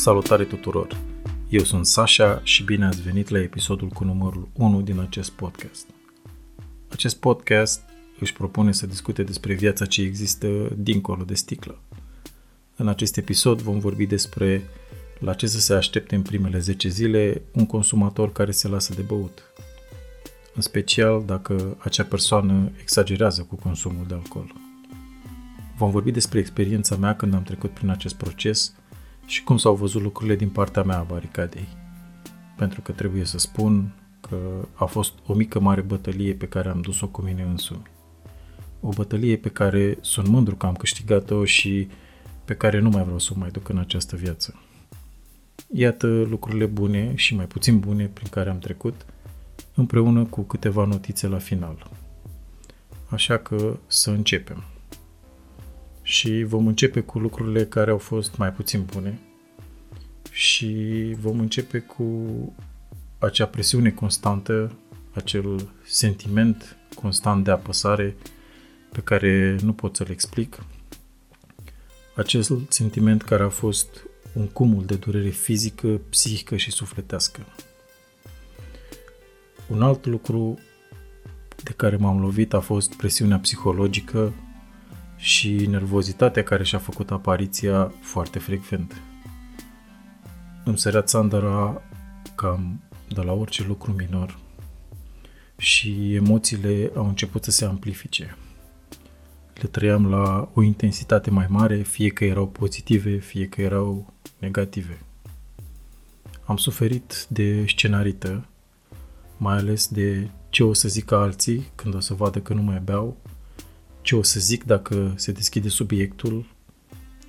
Salutare tuturor! Eu sunt Sasha și bine ați venit la episodul cu numărul 1 din acest podcast. Acest podcast își propune să discute despre viața ce există dincolo de sticlă. În acest episod vom vorbi despre la ce să se aștepte în primele 10 zile un consumator care se lasă de băut. În special dacă acea persoană exagerează cu consumul de alcool. Vom vorbi despre experiența mea când am trecut prin acest proces și cum s-au văzut lucrurile din partea mea a baricadei. Pentru că trebuie să spun că a fost o mică mare bătălie pe care am dus-o cu mine însumi. O bătălie pe care sunt mândru că am câștigat-o și pe care nu mai vreau să o mai duc în această viață. Iată lucrurile bune și mai puțin bune prin care am trecut, împreună cu câteva notițe la final. Așa că să începem și vom începe cu lucrurile care au fost mai puțin bune și vom începe cu acea presiune constantă, acel sentiment constant de apăsare pe care nu pot să-l explic. Acest sentiment care a fost un cumul de durere fizică, psihică și sufletească. Un alt lucru de care m-am lovit a fost presiunea psihologică și nervozitatea care și-a făcut apariția foarte frecvent. Îmi sărea țandăra cam de la orice lucru minor și emoțiile au început să se amplifice. Le trăiam la o intensitate mai mare, fie că erau pozitive, fie că erau negative. Am suferit de scenarită, mai ales de ce o să zică alții când o să vadă că nu mai beau ce o să zic dacă se deschide subiectul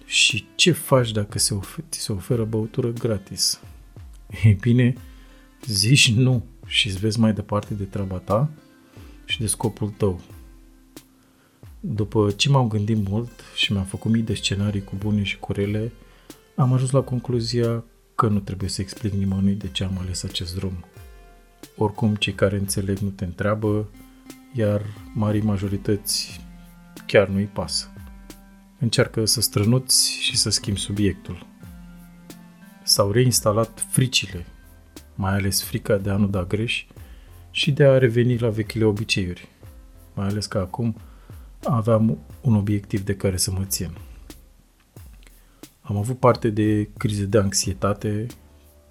și ce faci dacă se ofer- ți se oferă băutură gratis. Ei bine, zici nu și îți vezi mai departe de treaba ta și de scopul tău. După ce m-am gândit mult și mi-am făcut mii de scenarii cu bune și cu rele, am ajuns la concluzia că nu trebuie să explic nimănui de ce am ales acest drum. Oricum, cei care înțeleg nu te întreabă, iar marii majorități chiar nu-i pasă. Încearcă să strănuți și să schimbi subiectul. S-au reinstalat fricile, mai ales frica de a nu da greș și de a reveni la vechile obiceiuri, mai ales că acum aveam un obiectiv de care să mă țin. Am avut parte de crize de anxietate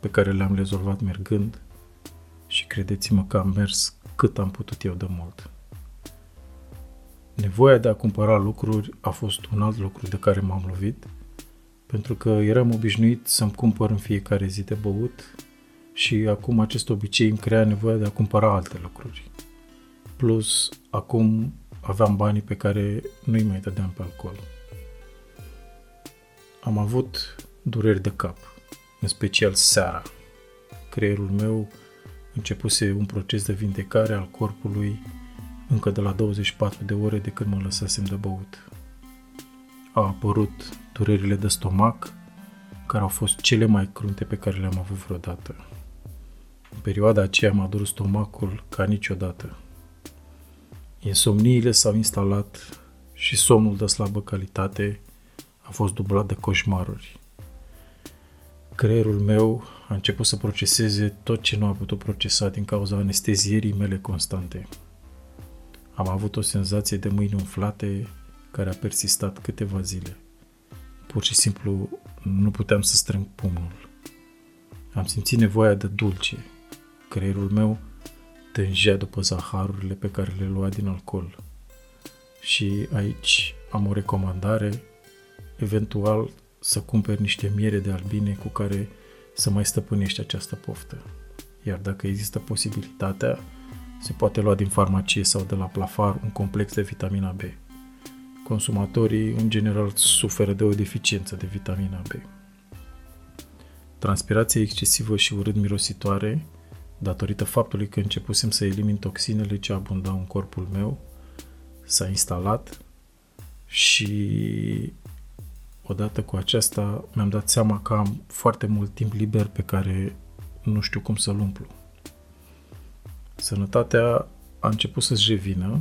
pe care le-am rezolvat mergând și credeți-mă că am mers cât am putut eu de mult. Nevoia de a cumpăra lucruri a fost un alt lucru de care m-am lovit, pentru că eram obișnuit să-mi cumpăr în fiecare zi de băut și acum acest obicei îmi crea nevoia de a cumpăra alte lucruri. Plus, acum aveam banii pe care nu-i mai dădeam pe alcool. Am avut dureri de cap, în special seara. Creierul meu începuse un proces de vindecare al corpului încă de la 24 de ore de când mă lăsasem de băut. Au apărut durerile de stomac, care au fost cele mai crunte pe care le-am avut vreodată. În perioada aceea m-a durut stomacul ca niciodată. Insomniile s-au instalat și somnul de slabă calitate a fost dublat de coșmaruri. Creierul meu a început să proceseze tot ce nu a putut procesa din cauza anestezierii mele constante. Am avut o senzație de mâini umflate care a persistat câteva zile. Pur și simplu nu puteam să strâng pumnul. Am simțit nevoia de dulce. Creierul meu tângea după zaharurile pe care le lua din alcool. Și aici am o recomandare, eventual să cumperi niște miere de albine cu care să mai stăpânești această poftă. Iar dacă există posibilitatea, se poate lua din farmacie sau de la plafar un complex de vitamina B. Consumatorii, în general, suferă de o deficiență de vitamina B. Transpirația excesivă și urât mirositoare, datorită faptului că începusem să elimin toxinele ce abundau în corpul meu, s-a instalat și odată cu aceasta mi-am dat seama că am foarte mult timp liber pe care nu știu cum să-l umplu. Sănătatea a început să-și revină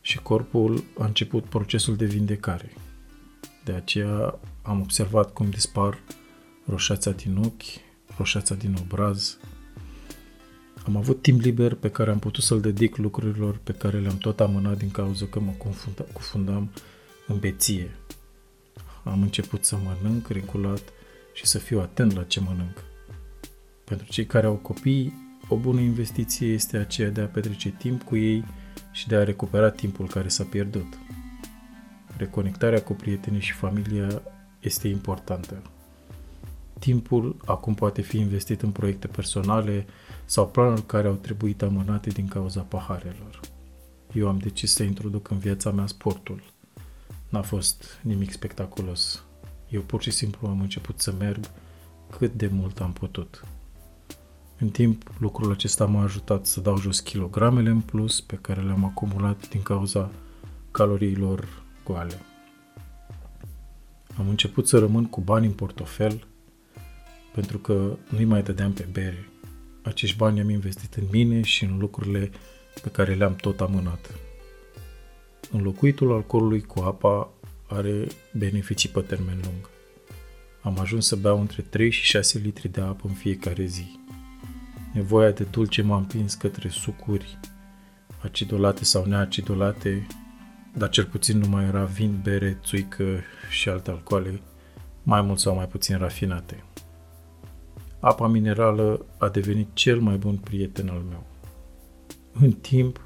și corpul a început procesul de vindecare. De aceea am observat cum dispar roșața din ochi, roșața din obraz. Am avut timp liber pe care am putut să-l dedic lucrurilor pe care le-am tot amânat din cauza că mă confunda, cufundam în beție. Am început să mănânc regulat și să fiu atent la ce mănânc. Pentru cei care au copii, o bună investiție este aceea de a petrece timp cu ei și de a recupera timpul care s-a pierdut. Reconectarea cu prietenii și familia este importantă. Timpul acum poate fi investit în proiecte personale sau planuri care au trebuit amânate din cauza paharelor. Eu am decis să introduc în viața mea sportul. N-a fost nimic spectaculos. Eu pur și simplu am început să merg cât de mult am putut. În timp, lucrul acesta m-a ajutat să dau jos kilogramele în plus pe care le-am acumulat din cauza caloriilor goale. Am început să rămân cu bani în portofel pentru că nu-i mai dădeam pe bere. Acești bani am investit în mine și în lucrurile pe care le-am tot amânat. Înlocuitul alcoolului cu apa are beneficii pe termen lung. Am ajuns să beau între 3 și 6 litri de apă în fiecare zi. Nevoia de dulce m-a împins către sucuri acidolate sau neacidolate, dar cel puțin nu mai era vin, bere, țuică și alte alcoale, mai mult sau mai puțin rafinate. Apa minerală a devenit cel mai bun prieten al meu. În timp,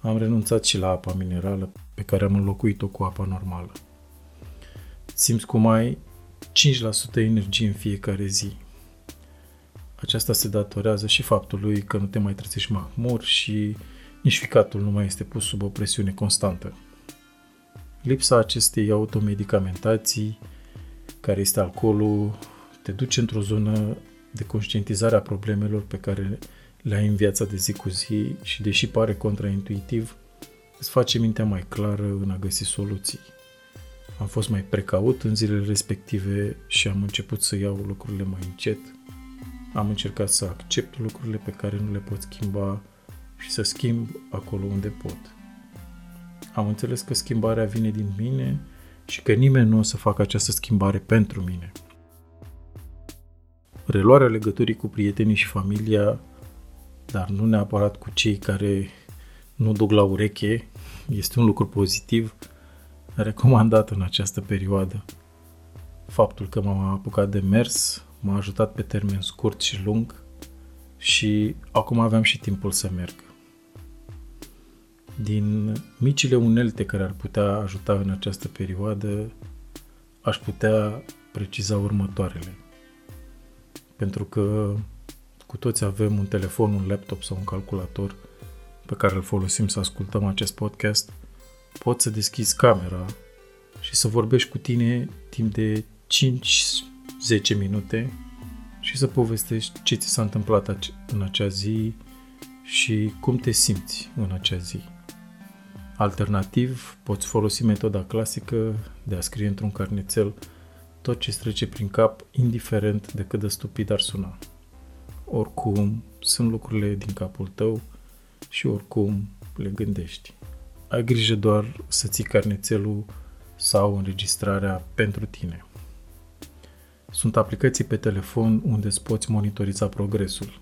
am renunțat și la apa minerală, pe care am înlocuit-o cu apa normală. Simți cum ai 5% energie în fiecare zi, aceasta se datorează și faptului că nu te mai trezești mahmur și nici ficatul nu mai este pus sub o presiune constantă. Lipsa acestei automedicamentații, care este alcoolul, te duce într-o zonă de conștientizare a problemelor pe care le ai în viața de zi cu zi și deși pare contraintuitiv, îți face mintea mai clară în a găsi soluții. Am fost mai precaut în zilele respective și am început să iau lucrurile mai încet, am încercat să accept lucrurile pe care nu le pot schimba și să schimb acolo unde pot. Am înțeles că schimbarea vine din mine și că nimeni nu o să facă această schimbare pentru mine. Reluarea legăturii cu prietenii și familia, dar nu neapărat cu cei care nu duc la ureche, este un lucru pozitiv, recomandat în această perioadă. Faptul că m-am apucat de mers m-a ajutat pe termen scurt și lung și acum aveam și timpul să merg. Din micile unelte care ar putea ajuta în această perioadă, aș putea preciza următoarele. Pentru că cu toți avem un telefon, un laptop sau un calculator pe care îl folosim să ascultăm acest podcast, poți să deschizi camera și să vorbești cu tine timp de 5 10 minute și să povestești ce ți s-a întâmplat în acea zi și cum te simți în acea zi. Alternativ, poți folosi metoda clasică de a scrie într-un carnețel tot ce trece prin cap, indiferent de cât de stupid ar suna. Oricum, sunt lucrurile din capul tău și oricum le gândești. Ai grijă doar să ții carnețelul sau înregistrarea pentru tine. Sunt aplicații pe telefon unde îți poți monitoriza progresul.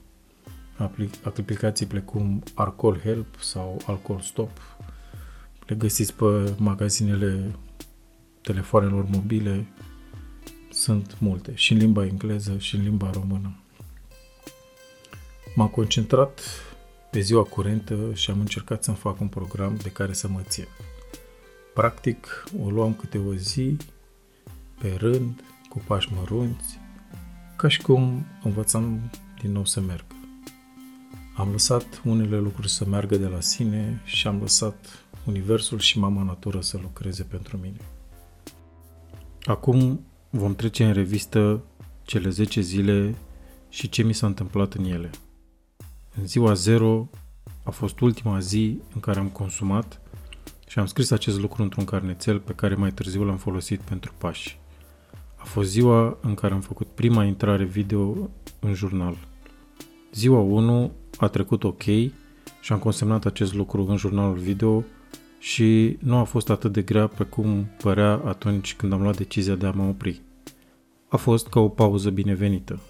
Aplicații precum Alcohol Help sau Alcohol Stop le găsiți pe magazinele telefoanelor mobile. Sunt multe, și în limba engleză și în limba română. M-am concentrat pe ziua curentă și am încercat să-mi fac un program de care să mă țin. Practic, o luam câte o zi, pe rând, cu pași mărunți, ca și cum învățam din nou să merg. Am lăsat unele lucruri să meargă de la sine și am lăsat Universul și mama natură să lucreze pentru mine. Acum vom trece în revistă cele 10 zile și ce mi s-a întâmplat în ele. În ziua 0 a fost ultima zi în care am consumat și am scris acest lucru într-un carnețel pe care mai târziu l-am folosit pentru pași. A fost ziua în care am făcut prima intrare video în jurnal. Ziua 1 a trecut ok și am consemnat acest lucru în jurnalul video și nu a fost atât de grea pe cum părea atunci când am luat decizia de a mă opri. a fost ca o pauză binevenită.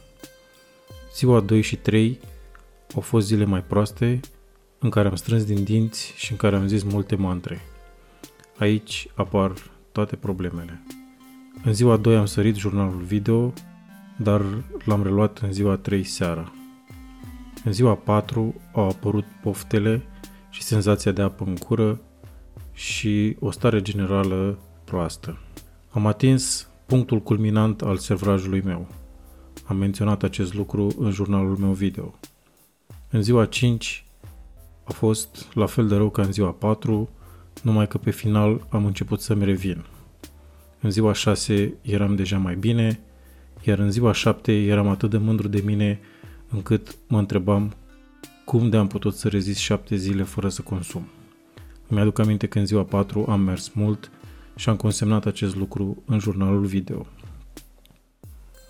Ziua 2 și 3 au fost zile mai proaste, în care am strâns din dinți și în care am zis multe mantre. Aici apar toate problemele. În ziua 2 am sărit jurnalul video, dar l-am reluat în ziua 3 seara. În ziua 4 au apărut poftele și senzația de apă în cură și o stare generală proastă. Am atins punctul culminant al sevrajului meu. Am menționat acest lucru în jurnalul meu video. În ziua 5 a fost la fel de rău ca în ziua 4, numai că pe final am început să-mi revin. În ziua 6 eram deja mai bine, iar în ziua 7 eram atât de mândru de mine încât mă întrebam cum de am putut să rezist 7 zile fără să consum. Îmi aduc aminte că în ziua 4 am mers mult și am consemnat acest lucru în jurnalul video.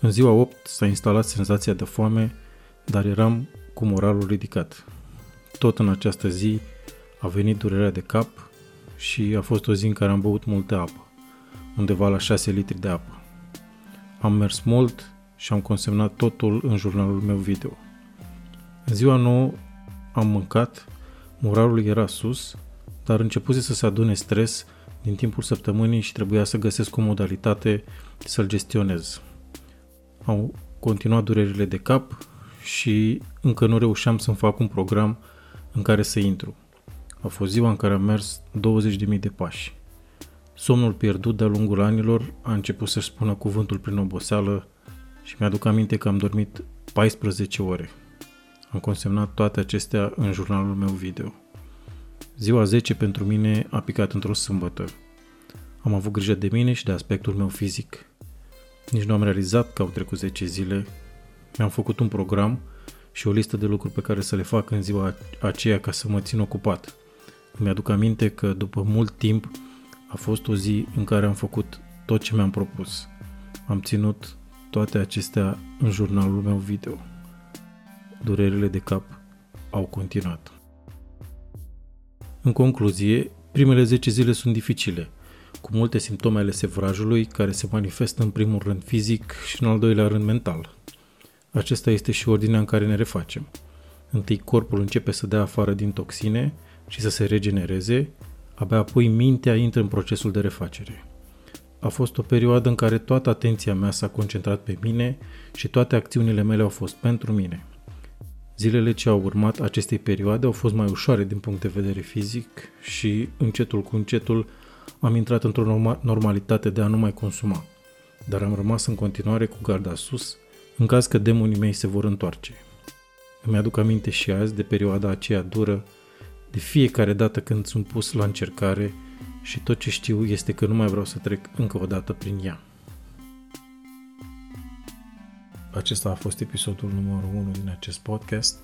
În ziua 8 s-a instalat senzația de foame, dar eram cu moralul ridicat. Tot în această zi a venit durerea de cap și a fost o zi în care am băut multă apă, undeva la 6 litri de apă. Am mers mult și am consemnat totul în jurnalul meu video. În ziua 9 am mâncat, moralul era sus, dar începuse să se adune stres din timpul săptămânii și trebuia să găsesc o modalitate să-l gestionez. Au continuat durerile de cap și încă nu reușeam să-mi fac un program în care să intru. A fost ziua în care am mers 20.000 de pași. Somnul pierdut de-a lungul anilor a început să-și spună cuvântul prin oboseală și mi-aduc aminte că am dormit 14 ore. Am consemnat toate acestea în jurnalul meu video. Ziua 10 pentru mine a picat într-o sâmbătă. Am avut grijă de mine și de aspectul meu fizic. Nici nu am realizat că au trecut 10 zile. Mi-am făcut un program și o listă de lucruri pe care să le fac în ziua aceea ca să mă țin ocupat. Îmi aduc aminte că după mult timp a fost o zi în care am făcut tot ce mi-am propus. Am ținut toate acestea în jurnalul meu video. Durerile de cap au continuat. În concluzie, primele 10 zile sunt dificile, cu multe simptome ale sevrajului care se manifestă în primul rând fizic și în al doilea rând mental. Acesta este și ordinea în care ne refacem. Întâi corpul începe să dea afară din toxine și să se regenereze, abia apoi mintea intră în procesul de refacere. A fost o perioadă în care toată atenția mea s-a concentrat pe mine și toate acțiunile mele au fost pentru mine. Zilele ce au urmat acestei perioade au fost mai ușoare din punct de vedere fizic și, încetul cu încetul, am intrat într-o normalitate de a nu mai consuma. Dar am rămas în continuare cu garda sus, în caz că demonii mei se vor întoarce. Îmi aduc aminte și azi de perioada aceea dură, de fiecare dată când sunt pus la încercare și tot ce știu este că nu mai vreau să trec încă o dată prin ea. Acesta a fost episodul numărul 1 din acest podcast.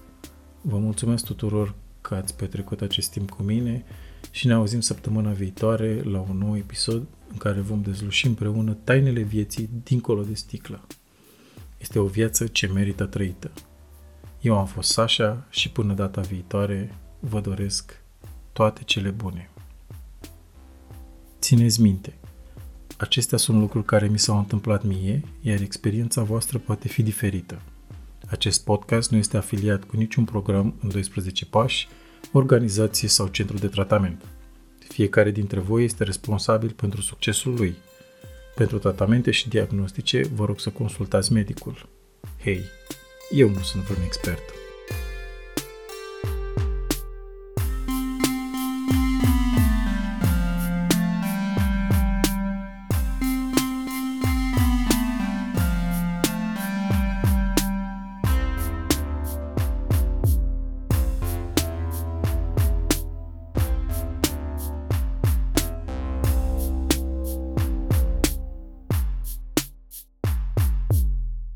Vă mulțumesc tuturor că ați petrecut acest timp cu mine și ne auzim săptămâna viitoare la un nou episod în care vom dezluși împreună tainele vieții dincolo de sticlă. Este o viață ce merită trăită. Eu am fost Sasha și până data viitoare vă doresc toate cele bune. Țineți minte, acestea sunt lucruri care mi s-au întâmplat mie, iar experiența voastră poate fi diferită. Acest podcast nu este afiliat cu niciun program în 12 pași, organizație sau centru de tratament. Fiecare dintre voi este responsabil pentru succesul lui. Pentru tratamente și diagnostice, vă rog să consultați medicul. Hei, eu nu sunt vreun expert.